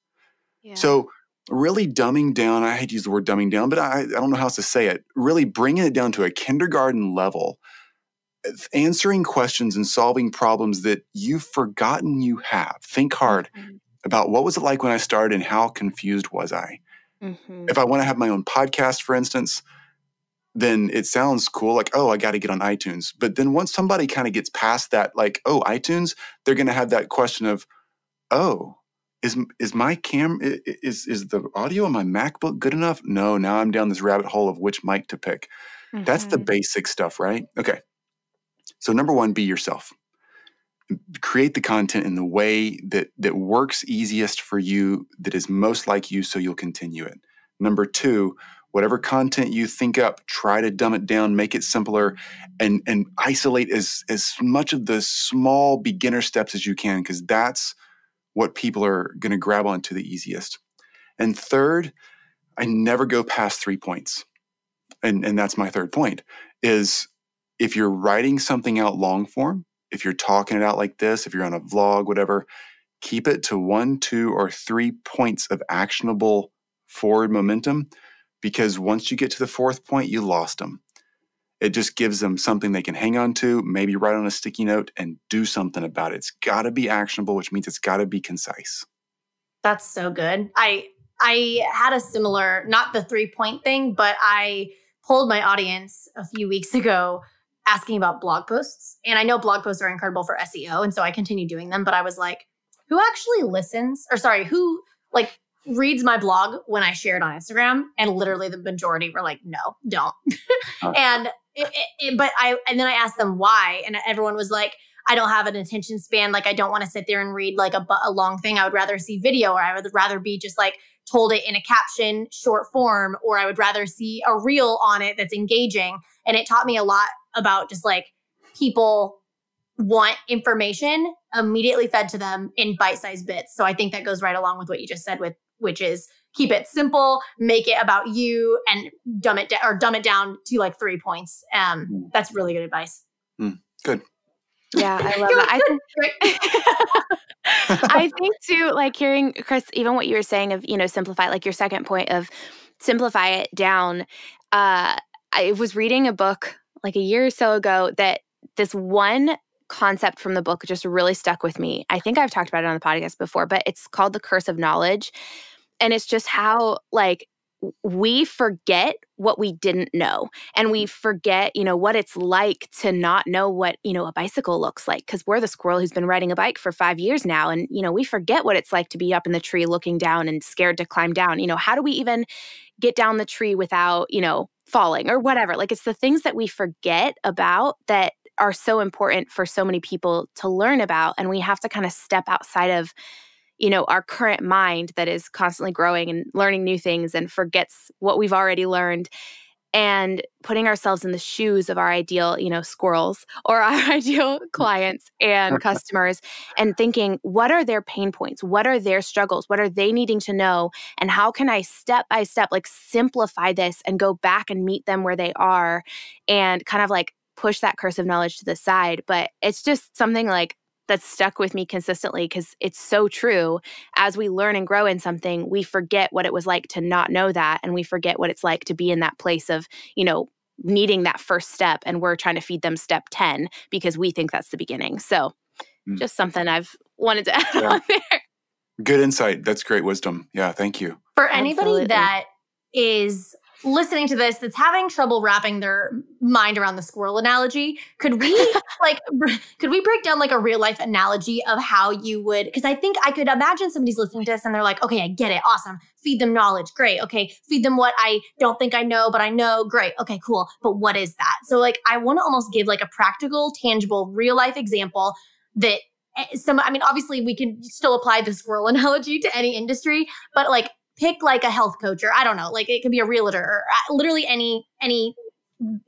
Yeah. So, really dumbing down, I hate to use the word dumbing down, but I, I don't know how else to say it, really bringing it down to a kindergarten level answering questions and solving problems that you've forgotten you have. Think hard mm-hmm. about what was it like when I started and how confused was I? Mm-hmm. If I want to have my own podcast, for instance, then it sounds cool, like, oh, I got to get on iTunes. But then once somebody kind of gets past that, like, oh, iTunes, they're going to have that question of, oh, is is my cam is is the audio on my MacBook good enough? No, now I'm down this rabbit hole of which mic to pick. Mm-hmm. That's the mm-hmm. basic stuff, right? Okay. So number one, be yourself. Create the content in the way that that works easiest for you, that is most like you, so you'll continue it. Number two, whatever content you think up, try to dumb it down, make it simpler, and and isolate as as much of the small beginner steps as you can, because that's what people are going to grab onto the easiest. And third, I never go past three points. And, and that's my third point is if you're writing something out long form, if you're talking it out like this, if you're on a vlog, whatever, keep it to one, two, or three points of actionable forward momentum because once you get to the fourth point, you lost them. It just gives them something they can hang on to, maybe write on a sticky note and do something about it. It's got to be actionable, which means it's got to be concise. That's so good. I I had a similar, not the three point thing, but I polled my audience a few weeks ago asking about blog posts. And I know blog posts are incredible for SEO. And so I continue doing them. But I was like, who actually listens? Or sorry, who like reads my blog when I share it on Instagram? And literally the majority were like, no, don't. Oh. <laughs> and it, it, it, but I, and then I asked them why. And everyone was like, I don't have an attention span. Like I don't want to sit there and read like a, a long thing. I would rather see video or I would rather be just like told it in a caption short form or I would rather see a reel on it that's engaging. And it taught me a lot about just like people want information immediately fed to them in bite-sized bits. So I think that goes right along with what you just said with which is keep it simple, make it about you and dumb it down or dumb it down to like 3 points. Um mm. that's really good advice. Mm, good. Yeah, I love that. I think, <laughs> <laughs> I think too, like hearing Chris, even what you were saying of, you know, simplify, like your second point of simplify it down. Uh, I was reading a book like a year or so ago that this one concept from the book just really stuck with me. I think I've talked about it on the podcast before, but it's called The Curse of Knowledge. And it's just how, like, we forget what we didn't know and we mm. forget you know what it's like to not know what you know a bicycle looks like because we're the squirrel who's been riding a bike for five years now and you know we forget what it's like to be up in the tree looking down and scared to climb down you know how do we even get down the tree without you know falling or whatever? Like it's the things that we forget about that are so important for so many people to learn about and we have to kind of step outside of you know our current mind that is constantly growing and learning new things and forgets what we've already learned and putting ourselves in the shoes of our ideal you know squirrels or <laughs> our ideal clients and <laughs> customers and thinking what are their pain points? What are their struggles? What are they needing to know? And how can i step by step like simplify this and go back and meet them where they are? and kind of like push that curse of knowledge to the side but it's just something like that's stuck with me consistently because it's so true. As we learn and grow in something, we forget what it was like to not know that. And we forget what it's like to be in that place of, you know, needing that first step. And we're trying to feed them step 10 because we think that's the beginning. So mm. just something I've wanted to <laughs> add yeah. on there. Good insight. That's great wisdom. Yeah. Thank you. For anybody Absolutely. that is listening to this that's having trouble wrapping their mind around the squirrel analogy could we <laughs> like could we break down like a real life analogy of how you would because i think i could imagine somebody's listening to this and they're like okay i get it awesome feed them knowledge great okay feed them what i don't think i know but i know great okay cool but what is that? So like i want to almost give like a practical tangible real life example that eh, some i mean obviously we can still apply the squirrel <laughs> analogy to any industry but like pick like a health coach or I don't know, like it could be a realtor or uh, literally any any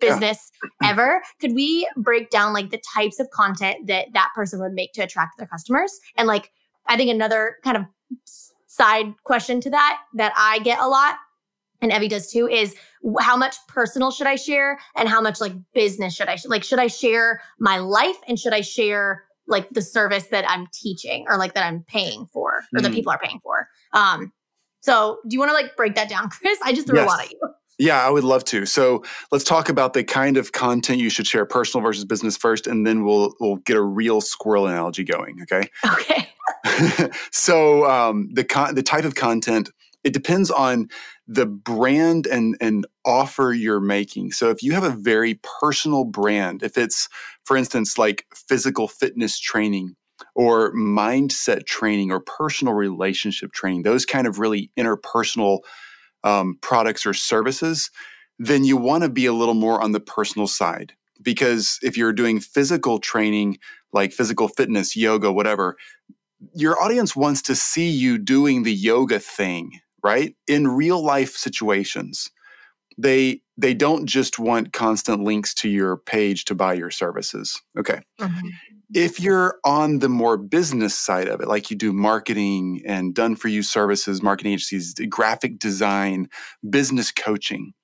business yeah. ever. Could we break down like the types of content that that person would make to attract their customers? And like I think another kind of side question to that that I get a lot and Evie does too is how much personal should I share and how much like business should I sh- like should I share my life and should I share like the service that I'm teaching or like that I'm paying for or mm. that people are paying for. Um so do you want to like break that down, <laughs> Chris? I just threw yes. a lot at you. Yeah, I would love to. So let's talk about the kind of content you should share, personal versus business first, and then we'll we'll get a real squirrel analogy going. Okay. <laughs> Okay. <laughs> so um, the con- the type of content it depends on the brand and and offer you're making. So if you have a very personal brand, if it's for instance like physical fitness training, or mindset training or personal relationship training, those kind of really interpersonal um, products or services, then you want to be a little more on the personal side. Because if you're doing physical training, like physical fitness, yoga, whatever, your audience wants to see you doing the yoga thing, right? In real life situations. They they don't just want constant links to your page to buy your services. Okay. Mm-hmm. If you're on the more business side of it, like you do marketing and done for you services, marketing agencies, graphic design, business coaching,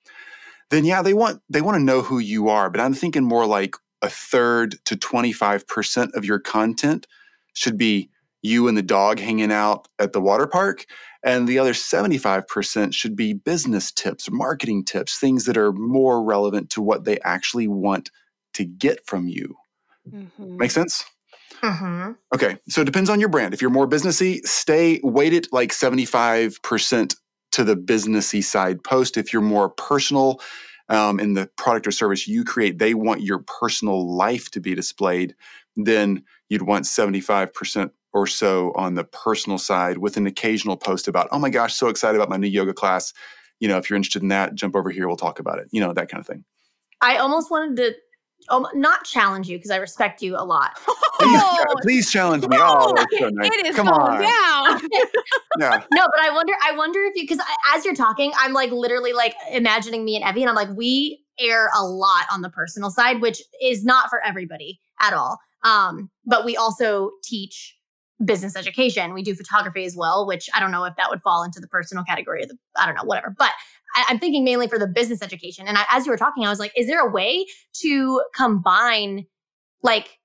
then yeah, they want they want to know who you are. But I'm thinking more like a third to 25% of your content should be you and the dog hanging out at the water park. And the other 75% should be business tips, marketing tips, things that are more relevant to what they actually want to get from you. Mm-hmm. Make sense? Mm-hmm. Okay, so it depends on your brand. If you're more businessy, stay weighted like 75% to the businessy side post. If you're more personal um, in the product or service you create, they want your personal life to be displayed, then you'd want 75% or so on the personal side with an occasional post about, oh my gosh, so excited about my new yoga class. You know, if you're interested in that, jump over here, we'll talk about it. You know, that kind of thing. I almost wanted to um, not challenge you because I respect you a lot. <laughs> please, <laughs> please challenge me. Oh, so nice. It is Come on. down. <laughs> yeah. No, but I wonder. I wonder if you because as you're talking, I'm like literally like imagining me and Evie, and I'm like, we air a lot on the personal side, which is not for everybody at all. Um, but we also teach business education. We do photography as well, which I don't know if that would fall into the personal category or the, I don't know, whatever. But I, am thinking mainly for the business education. And I, as you were talking, I was like, is there a way to combine like,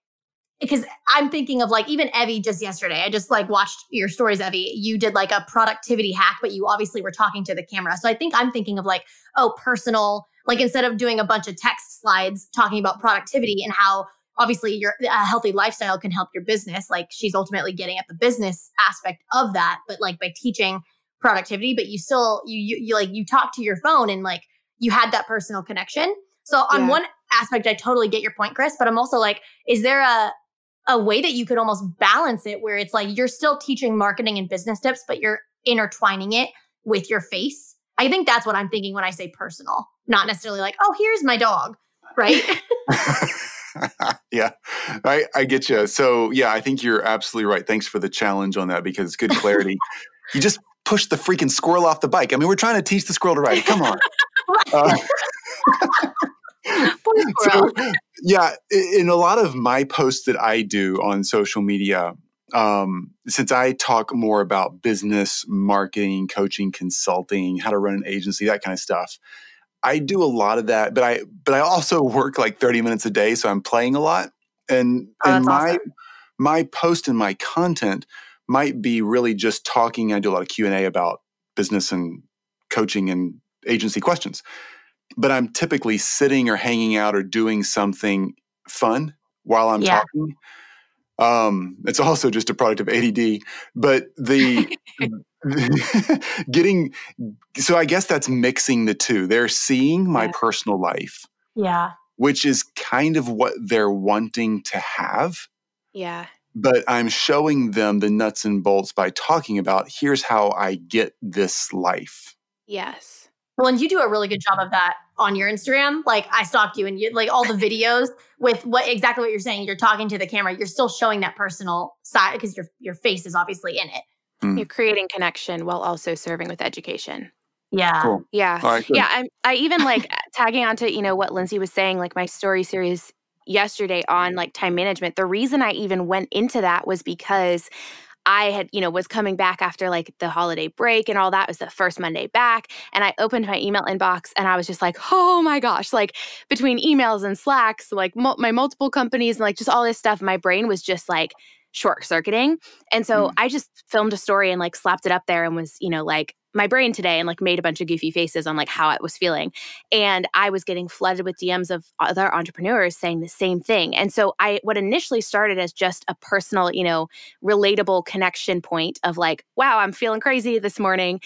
because I'm thinking of like even Evie just yesterday. I just like watched your stories, Evie. You did like a productivity hack, but you obviously were talking to the camera. So I think I'm thinking of like, oh, personal, like instead of doing a bunch of text slides talking about productivity and how obviously your a healthy lifestyle can help your business like she's ultimately getting at the business aspect of that but like by teaching productivity but you still you you, you like you talk to your phone and like you had that personal connection. So on yeah. one aspect i totally get your point chris but i'm also like is there a a way that you could almost balance it where it's like you're still teaching marketing and business tips but you're intertwining it with your face? I think that's what i'm thinking when i say personal not necessarily like oh here's my dog right <laughs> <laughs> <laughs> yeah, I, I get you. So, yeah, I think you're absolutely right. Thanks for the challenge on that because it's good clarity. you just push the freaking squirrel off the bike. I mean, we're trying to teach the squirrel to ride. Come on. <laughs> Uh, <laughs> so, yeah, in a lot of my posts that I do on social media, um, since I talk more about business, marketing, coaching, consulting, how to run an agency, that kind of stuff, I do a lot of that, but I but I also <laughs> work like 30 minutes a day, so I'm playing a lot. And oh, and my awesome. my post and my content might be really just talking. I do a lot of Q and A about business and coaching and agency questions, but I'm typically sitting or hanging out or doing something fun while I'm yeah. talking. Um, it's also just a product of ADD, but the <laughs> <laughs> getting so I guess that's mixing the two. They're seeing my yeah. personal life. Yeah. Which is kind of what they're wanting to have. Yeah. But I'm showing them the nuts and bolts by talking about here's how I get this life. Yes. Well, and you do a really good job of that on your Instagram. Like I stalked you and you like all the videos with what exactly what you're saying. You're talking to the camera. You're still showing that personal side because your your face is obviously in it. Mm. You're creating connection while also serving with education. Yeah. Cool. Yeah. Right, yeah. I'm, I even like tagging onto, you know, what Lindsay was saying, like my story series yesterday on like time management. The reason I even went into that was because I had, you know, was coming back after like the holiday break and all that. It was the first Monday back. And I opened my email inbox and I was just like, oh my gosh, like between emails and Slacks, like mo- my multiple companies and like just all this stuff, my brain was just like, short circuiting. And so mm. I just filmed a story and like slapped it up there and was, you know, like my brain today and like made a bunch of goofy faces on like how I was feeling. And I was getting flooded with DMs of other entrepreneurs saying the same thing. And so I what initially started as just a personal, you know, relatable connection point of like, wow, I'm feeling crazy this morning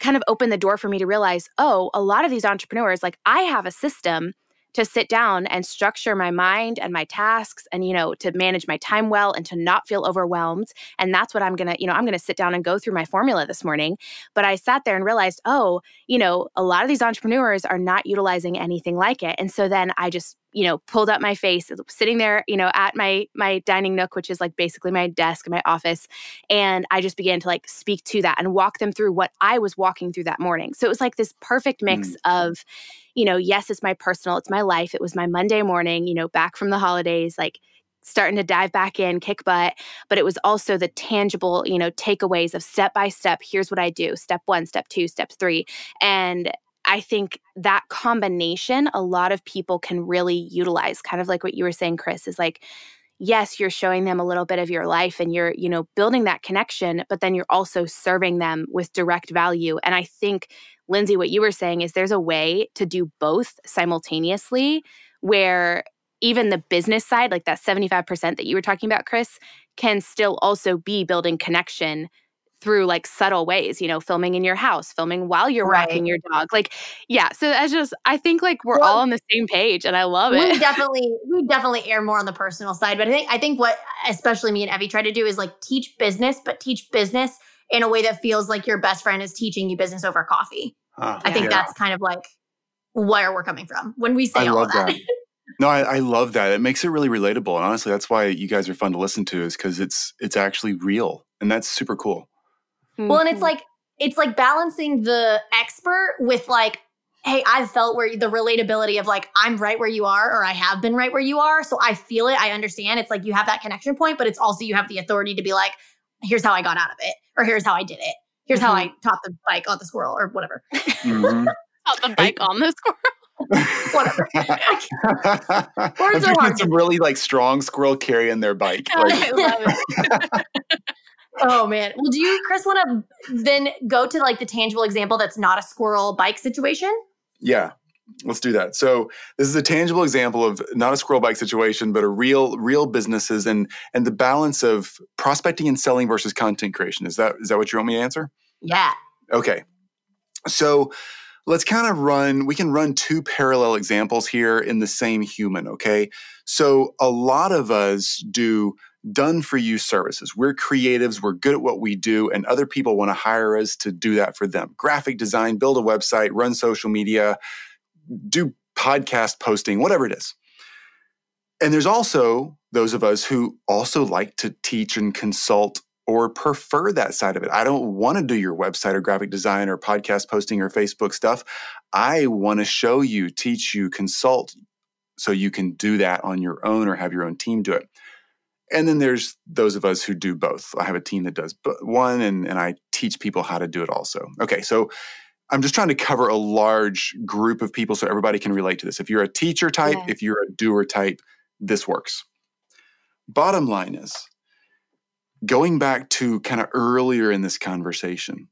kind of opened the door for me to realize, oh, a lot of these entrepreneurs like I have a system to sit down and structure my mind and my tasks and you know to manage my time well and to not feel overwhelmed and that's what i'm going to you know i'm going to sit down and go through my formula this morning. But i sat there and realized oh you know a lot of these entrepreneurs are not utilizing anything like it. And so then i just you know, pulled up my face, sitting there, you know, at my my dining nook, which is like basically my desk, my office, and I just began to like speak to that and walk them through what I was walking through that morning. So it was like this perfect mix mm. of, you know, yes, it's my personal, it's my life. It was my Monday morning, you know, back from the holidays, like starting to dive back in, kick butt, but it was also the tangible, you know, takeaways of step by step, here's what I do, step 1, step 2, step 3. And I think that combination a lot of people can really utilize, kind of like what you were saying, Chris, is like, yes, you're showing them a little bit of your life and you're, you know, building that connection, but then you're also serving them with direct value. And I think, Lindsay, what you were saying is there's a way to do both simultaneously where even the business side, like that 75% that you were talking about, Chris, can still also be building connection through like subtle ways, you know, filming in your house, filming while you're right. walking your dog. Like, yeah. So that's just, I think like we're well, all on the same page and I love it. We definitely, we definitely air more on the personal side. But I think, I think what especially me and Evie try to do is like teach business, but teach business in a way that feels like your best friend is teaching you business over coffee. Huh, I think yeah. that's kind of like where we're coming from when we say I all of that. that. No, I, I, love that. It makes it really relatable. And honestly, that's why you guys are fun to listen to, is because it's it's actually real. And that's super cool. Mm-hmm. Well, and it's like it's like balancing the expert with like, hey, I've felt where the relatability of like, I'm right where you are, or I have been right where you are. So I feel it. I understand. It's like you have that connection point, but it's also you have the authority to be like, here's how I got out of it, or here's how I did it. Here's mm-hmm. how I taught the bike on the squirrel, or whatever. <laughs> Mm-hmm. taught the bike on the squirrel. Whatever. <laughs> Words are hard. Some really like strong squirrel carrying their bike. <laughs> Like, I love it. Oh man. Well, do you, Chris, want to then go to like the tangible example that's not a squirrel bike situation? Yeah. Let's do that. So this is a tangible example of not a squirrel bike situation, but a real, real businesses and and the balance of prospecting and selling versus content creation. Is that is that what you want me to answer? Yeah. Okay. So let's kind of run, we can run two parallel examples here in the same human, okay? So a lot of us do done for you services. We're creatives, we're good at what we do, and other people want to hire us to do that for them. Graphic design, build a website, run social media, do podcast posting, whatever it is. And there's also those of us who also like to teach and consult or prefer that side of it. I don't want to do your website or graphic design or podcast posting or Facebook stuff. I want to show you, teach you, consult so you can do that on your own or have your own team do it. And then there's those of us who do both. I have a team that does one and, and I teach people how to do it also. Okay, so I'm just trying to cover a large group of people so everybody can relate to this. If you're a teacher type, yeah. if you're a doer type, this works. Bottom line is going back to kind of earlier in this conversation,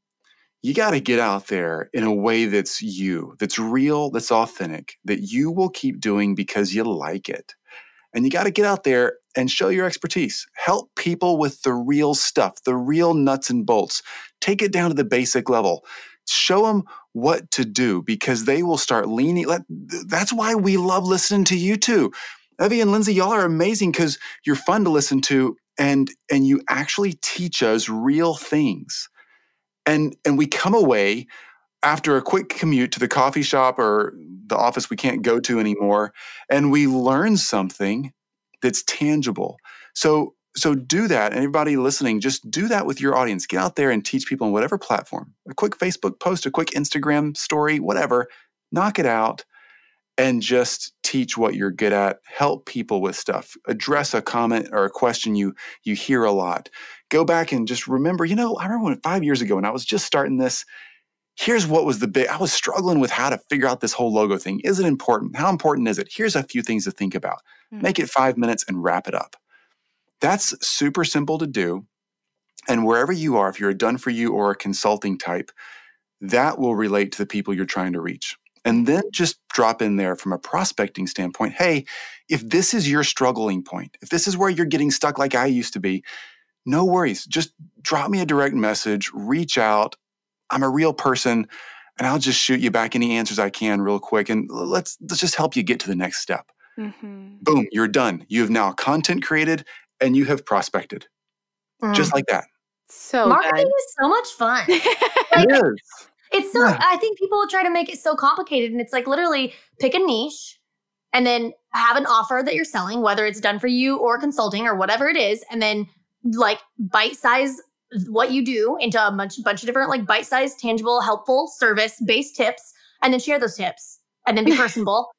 you got to get out there in a way that's you, that's real, that's authentic, that you will keep doing because you like it. And you got to get out there and show your expertise. Help people with the real stuff, the real nuts and bolts. Take it down to the basic level. Show them what to do because they will start leaning. That's why we love listening to you two. Evie and Lindsay, y'all are amazing because you're fun to listen to and and you actually teach us real things and and we come away after a quick commute to the coffee shop or the office we can't go to anymore and we learn something that's tangible. So so do that. And everybody listening just do that with your audience. Get out there and teach people on whatever platform a quick facebook post a quick instagram story whatever. Knock it out and just teach what you're good at. Help people with stuff. Address a comment or a question you you hear a lot. Go back and just remember you know i remember when five years ago when i was just starting this here's what was the big i was struggling with how to figure out this whole logo thing is it important how important is it here's a few things to think about mm-hmm. make it five minutes and wrap it up that's super simple to do and wherever you are if you're a done for you or a consulting type that will relate to the people you're trying to reach and then just drop in there from a prospecting standpoint hey, if this is your struggling point, if this is where you're getting stuck like I used to be, no worries. Just drop me a direct message, reach out. I'm a real person and I'll just shoot you back any answers I can real quick and let's let's just help you get to the next step. Mm-hmm. Boom, you're done. You have now content created and you have prospected. Mm. Just like that. So marketing good. is so much fun. <laughs> like, it is. It's so, yeah. I think people try to make it so complicated. And it's like literally pick a niche and then have an offer that you're selling, whether it's done for you or consulting or whatever it is, and then like bite size what you do into a bunch, bunch of different like bite sized, tangible, helpful service based tips, and then share those tips, and then be <laughs> personable,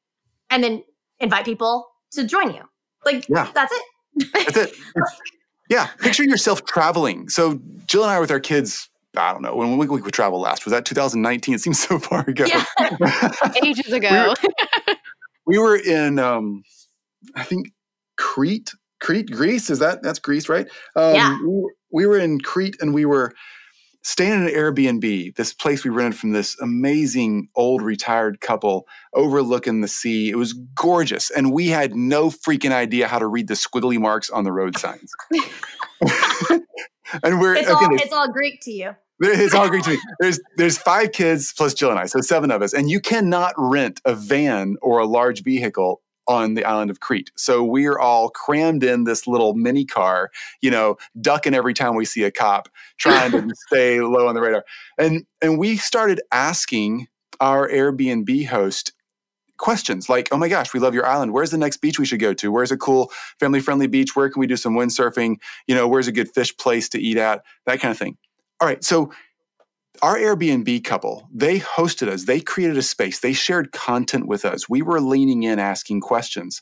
and then invite people to join you. Like yeah. that's it. That's it. <laughs> yeah. Picture yourself traveling. So Jill and I with our kids I don't know when we, we would travel last. Was that 2019? It seems so far ago. Yeah. <laughs> Ages ago. we, were, we were in, um, I think Crete, Crete, Greece. Is that that's Greece, right? Um, yeah. We, we were in Crete and we were staying in an Airbnb, this place we rented from this amazing old retired couple overlooking the sea. It was gorgeous. And we had no freaking idea how to read the squiggly marks on the road signs. <laughs> and we're it's, okay, all, it's all Greek to you. It's all Greek to me. <laughs> There's there's five kids plus Jill and I, so seven of us, and you cannot rent a van or a large vehicle on the island of Crete. So we're all crammed in this little mini car, you know, ducking every time we see a cop, <laughs> trying to stay low on the radar. And and we started asking our Airbnb host questions like, "Oh my gosh, we love your island. Where's the next beach we should go to? Where's a cool family-friendly beach? Where can we do some windsurfing? You know, where's a good fish place to eat at? That kind of thing." All right, so our Airbnb couple, they hosted us, they created a space, they shared content with us. We were leaning in, asking questions.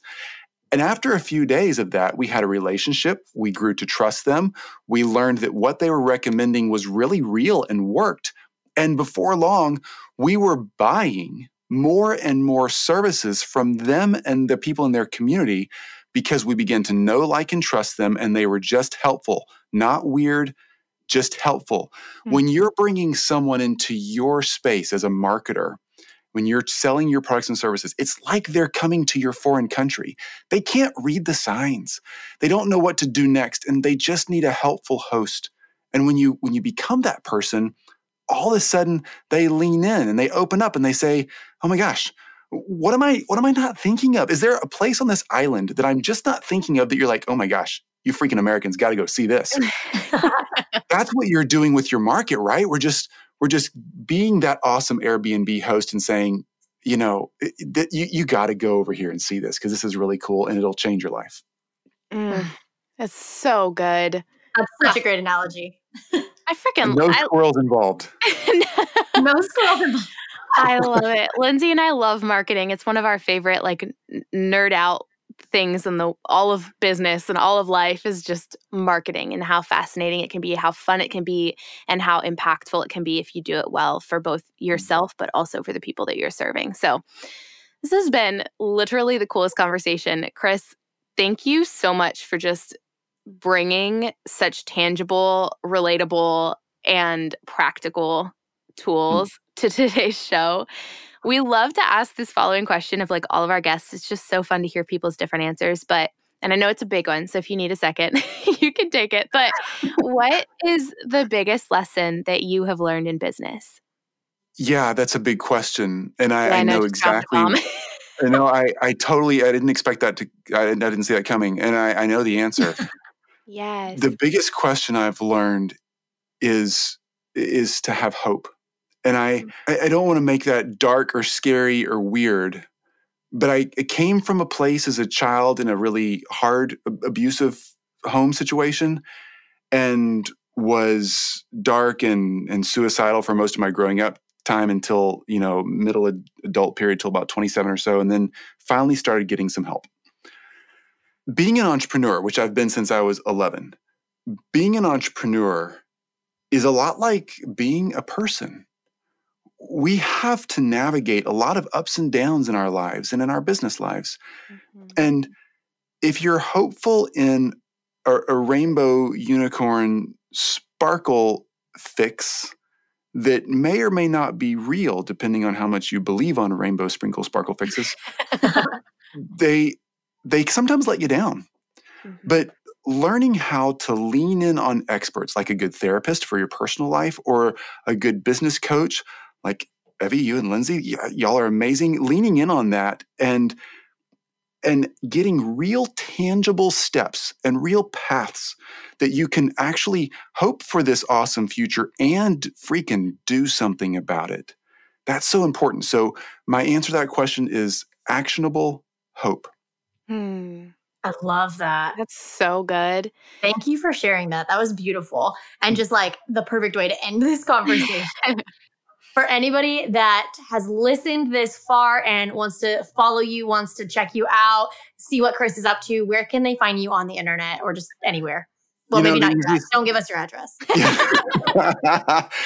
And after a few days of that, we had a relationship. We grew to trust them. We learned that what they were recommending was really real and worked. And before long, we were buying more and more services from them and the people in their community because we began to know, like, and trust them. And they were just helpful, not weird, just helpful. Mm-hmm. When you're bringing someone into your space as a marketer, when you're selling your products and services, it's like they're coming to your foreign country. They can't read the signs. They don't know what to do next and they just need a helpful host. And when you when you become that person, all of a sudden they lean in and they open up and they say, "Oh my gosh, what am I what am I not thinking of? Is there a place on this island that I'm just not thinking of that you're like, "Oh my gosh, you freaking Americans got to go see this. That's what you're doing with your market, right? We're just we're just being that awesome Airbnb host and saying, you know, that you you got to go over here and see this because this is really cool and it'll change your life. Mm, that's so good. That's such a great analogy. <laughs> I freaking no squirrels involved. <laughs> no squirrels involved. I love it. Lindsay and I love marketing. It's one of our favorite like nerd out things and the all of business and all of life is just marketing and how fascinating it can be, how fun it can be, and how impactful it can be if you do it well for both mm. yourself but also for the people that you're serving. So this has been literally the coolest conversation. Chris, thank you so much for just bringing such tangible, relatable, and practical mm. tools mm. to <laughs> today's show. We love to ask this following question of like all of our guests. It's just so fun to hear people's different answers, but and I know it's a big one, so if you need a second, <laughs> you can take it. But what <laughs> is the biggest lesson that you have learned in business? Yeah, that's a big question, and I, yeah, I know, know exactly. I know I, <laughs> I totally I didn't expect that to I, I didn't see that coming, and I, I know the answer. yes. The biggest question I've learned is is to have hope. And I, mm-hmm. I don't want to make that dark or scary or weird, but I it came from a place as a child in a really hard, abusive home situation and was dark and, and suicidal for most of my growing up time until, you know, middle adult period till about 27 or so. And then finally started getting some help. Being an entrepreneur, which I've been since I was 11, being an entrepreneur is a lot like being a person we have to navigate a lot of ups and downs in our lives and in our business lives. Mm-hmm. And if you're hopeful in a, a, rainbow unicorn sparkle fix that may or may not be real, depending on how much you believe on rainbow sprinkle sparkle fixes, <laughs> they they sometimes let you down. Mm-hmm. But learning how to lean in on experts like a good therapist for your personal life or a good business coach like Evie, you and Lindsay, y- y'all are amazing. Leaning in on that and and getting real tangible steps and real paths that you can actually hope for this awesome future and freaking do something about it. That's so important. So, my answer to that question is actionable hope. Hmm. I love that. That's so good. Thank you for sharing that. That was beautiful. And just like the perfect way to end this <laughs> conversation. For anybody that has listened this far and wants to follow you, wants to check you out, see what Chris is up to, where can they find you on the internet or just anywhere? Well, You know, maybe not your easiest- address. Don't give us your address.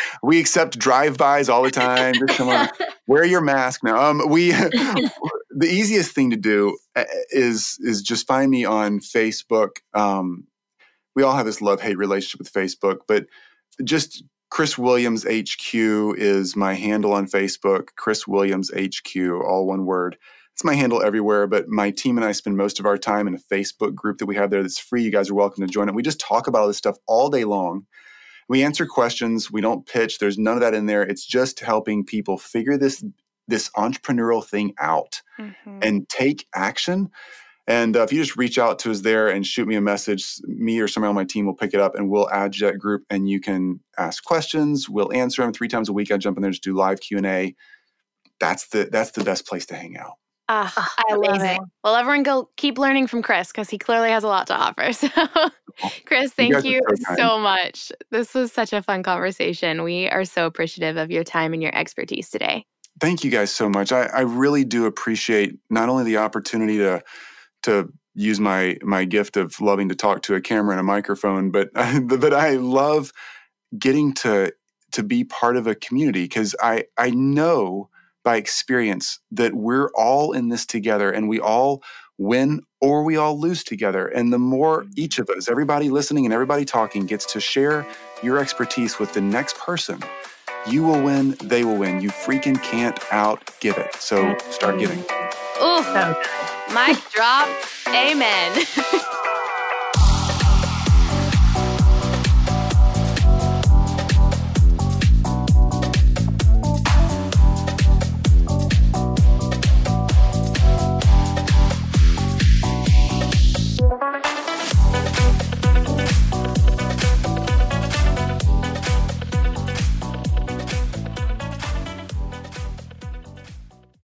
<laughs> we accept drive-bys all the time. Just come on, <laughs> wear your mask now. Um, we <laughs> the easiest thing to do uh, is is just find me on Facebook. Um, we all have this love-hate relationship with Facebook, but just Chris Williams HQ is my handle on Facebook. Chris Williams HQ, all one word. It's my handle everywhere, but my team and I spend most of our time in a Facebook group that we have there that's free. You guys are welcome to join it. We just talk about all this stuff all day long. We answer questions. We don't pitch. There's none of that in there. It's just helping people figure this this entrepreneurial thing out Mhm. and take action. And uh, if you just reach out to us there and shoot me a message, me or somebody on my team will pick it up and we'll add you to that group. And you can ask questions. We'll answer them three times a week. I jump in there, just do live Q and A. That's the that's the best place to hang out. Ah, Ah, I love it. Well, everyone go keep learning from Chris because he clearly has a lot to offer. <laughs> So, Chris, thank guys are you so so, much. This was such a fun conversation. We are so appreciative of your time and your expertise today. Thank you guys so much. I, I really do appreciate not only the opportunity to to use my my gift of loving to talk to a camera and a microphone, but <laughs> but I love getting to to be part of a community because I I know by experience that we're all in this together and we all win or we all lose together. And the more mm-hmm. each of us, everybody listening and everybody talking, gets to share your expertise with the next person, you will win, they will win. You freaking can't outgive it. So start giving. Ooh, So good. mic drop. Amen. <laughs>